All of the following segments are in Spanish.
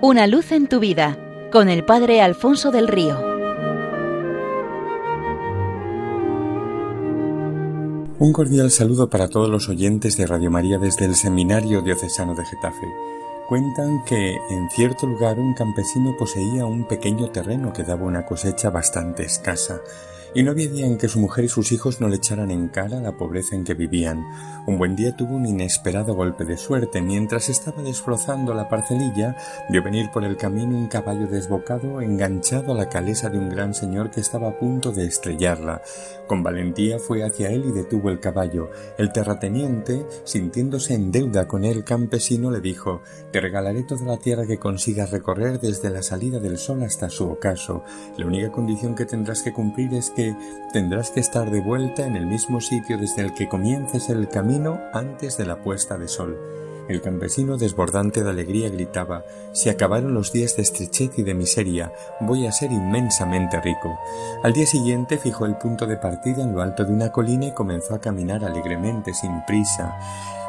Una luz en tu vida con el Padre Alfonso del Río. Un cordial saludo para todos los oyentes de Radio María desde el Seminario Diocesano de Getafe. Cuentan que en cierto lugar un campesino poseía un pequeño terreno que daba una cosecha bastante escasa y no había día en que su mujer y sus hijos no le echaran en cara la pobreza en que vivían. Un buen día tuvo un inesperado golpe de suerte. Mientras estaba desbrozando la parcelilla, vio venir por el camino un caballo desbocado enganchado a la calesa de un gran señor que estaba a punto de estrellarla. Con valentía fue hacia él y detuvo el caballo. El terrateniente, sintiéndose en deuda con el campesino, le dijo Te regalaré toda la tierra que consigas recorrer desde la salida del sol hasta su ocaso. La única condición que tendrás que cumplir es tendrás que estar de vuelta en el mismo sitio desde el que comiences el camino antes de la puesta de sol. El campesino desbordante de alegría gritaba Se acabaron los días de estrechez y de miseria, voy a ser inmensamente rico. Al día siguiente fijó el punto de partida en lo alto de una colina y comenzó a caminar alegremente, sin prisa.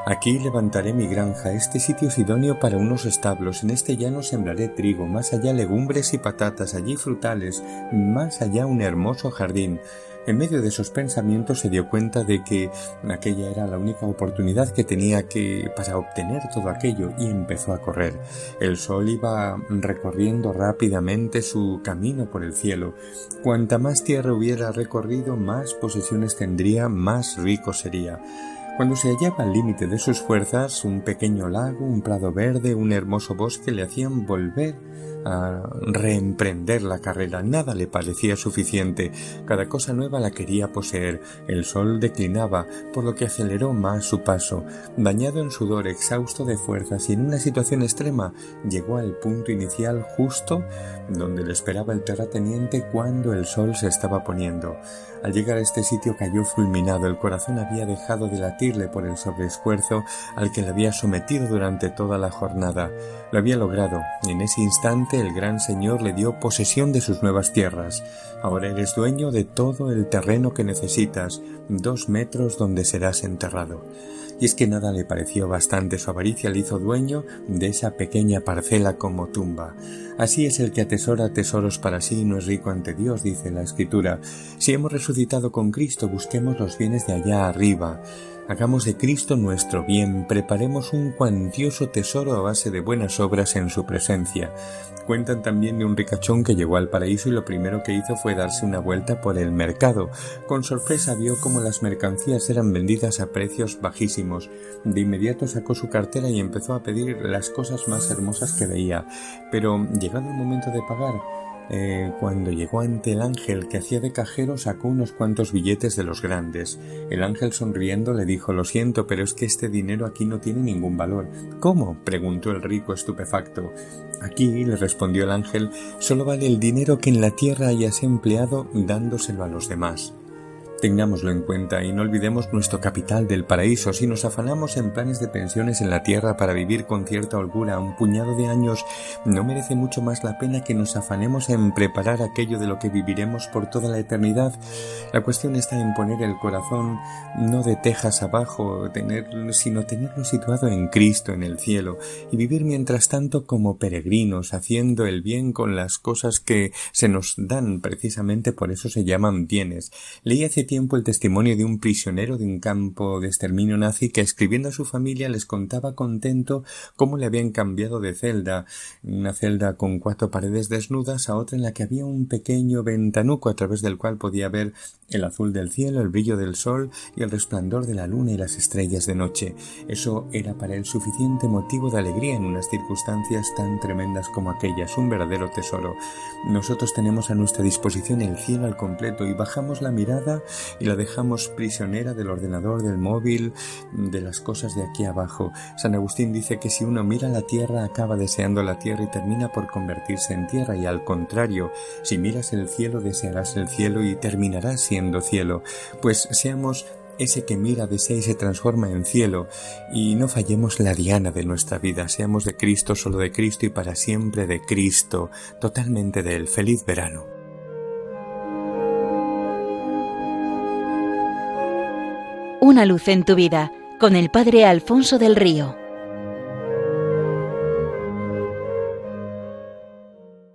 Aquí levantaré mi granja, este sitio es idóneo para unos establos, en este llano sembraré trigo, más allá legumbres y patatas, allí frutales, más allá un hermoso jardín. En medio de esos pensamientos se dio cuenta de que aquella era la única oportunidad que tenía que para obtener todo aquello y empezó a correr. El sol iba recorriendo rápidamente su camino por el cielo. Cuanta más tierra hubiera recorrido, más posesiones tendría, más rico sería. Cuando se hallaba al límite de sus fuerzas, un pequeño lago, un prado verde, un hermoso bosque le hacían volver a reemprender la carrera. Nada le parecía suficiente. Cada cosa nueva la quería poseer. El sol declinaba, por lo que aceleró más su paso. Bañado en sudor, exhausto de fuerzas y en una situación extrema, llegó al punto inicial justo donde le esperaba el terrateniente cuando el sol se estaba poniendo. Al llegar a este sitio cayó fulminado. El corazón había dejado de latirle por el sobreesfuerzo al que le había sometido durante toda la jornada. Lo había logrado. y En ese instante el gran señor le dio posesión de sus nuevas tierras. Ahora eres dueño de todo el terreno que necesitas, dos metros donde serás enterrado. Y es que nada le pareció bastante, su avaricia le hizo dueño de esa pequeña parcela como tumba. Así es el que atesora tesoros para sí y no es rico ante Dios, dice la Escritura. Si hemos resucitado con Cristo, busquemos los bienes de allá arriba. Hagamos de Cristo nuestro bien, preparemos un cuantioso tesoro a base de buenas obras en su presencia. Cuentan también de un ricachón que llegó al paraíso y lo primero que hizo fue darse una vuelta por el mercado. Con sorpresa vio cómo las mercancías eran vendidas a precios bajísimos. De inmediato sacó su cartera y empezó a pedir las cosas más hermosas que veía. Pero llegado el momento de pagar, eh, cuando llegó ante el ángel que hacía de cajero sacó unos cuantos billetes de los grandes. El ángel sonriendo le dijo Lo siento, pero es que este dinero aquí no tiene ningún valor. ¿Cómo? preguntó el rico estupefacto. Aquí, le respondió el ángel, solo vale el dinero que en la tierra hayas empleado dándoselo a los demás. Tengámoslo en cuenta y no olvidemos nuestro capital del paraíso. Si nos afanamos en planes de pensiones en la tierra para vivir con cierta holgura un puñado de años, no merece mucho más la pena que nos afanemos en preparar aquello de lo que viviremos por toda la eternidad. La cuestión está en poner el corazón no de tejas abajo, sino tenerlo situado en Cristo, en el cielo, y vivir mientras tanto como peregrinos, haciendo el bien con las cosas que se nos dan, precisamente por eso se llaman bienes. Leí hace tiempo el testimonio de un prisionero de un campo de exterminio nazi que escribiendo a su familia les contaba contento cómo le habían cambiado de celda, una celda con cuatro paredes desnudas a otra en la que había un pequeño ventanuco a través del cual podía ver el azul del cielo, el brillo del sol y el resplandor de la luna y las estrellas de noche. Eso era para él suficiente motivo de alegría en unas circunstancias tan tremendas como aquellas, un verdadero tesoro. Nosotros tenemos a nuestra disposición el cielo al completo y bajamos la mirada y la dejamos prisionera del ordenador, del móvil, de las cosas de aquí abajo. San Agustín dice que si uno mira la tierra acaba deseando la tierra y termina por convertirse en tierra y al contrario, si miras el cielo desearás el cielo y terminarás siendo cielo. Pues seamos ese que mira, desea y se transforma en cielo, y no fallemos la diana de nuestra vida, seamos de Cristo, solo de Cristo y para siempre de Cristo, totalmente de Él. Feliz verano. Una luz en tu vida con el Padre Alfonso del Río.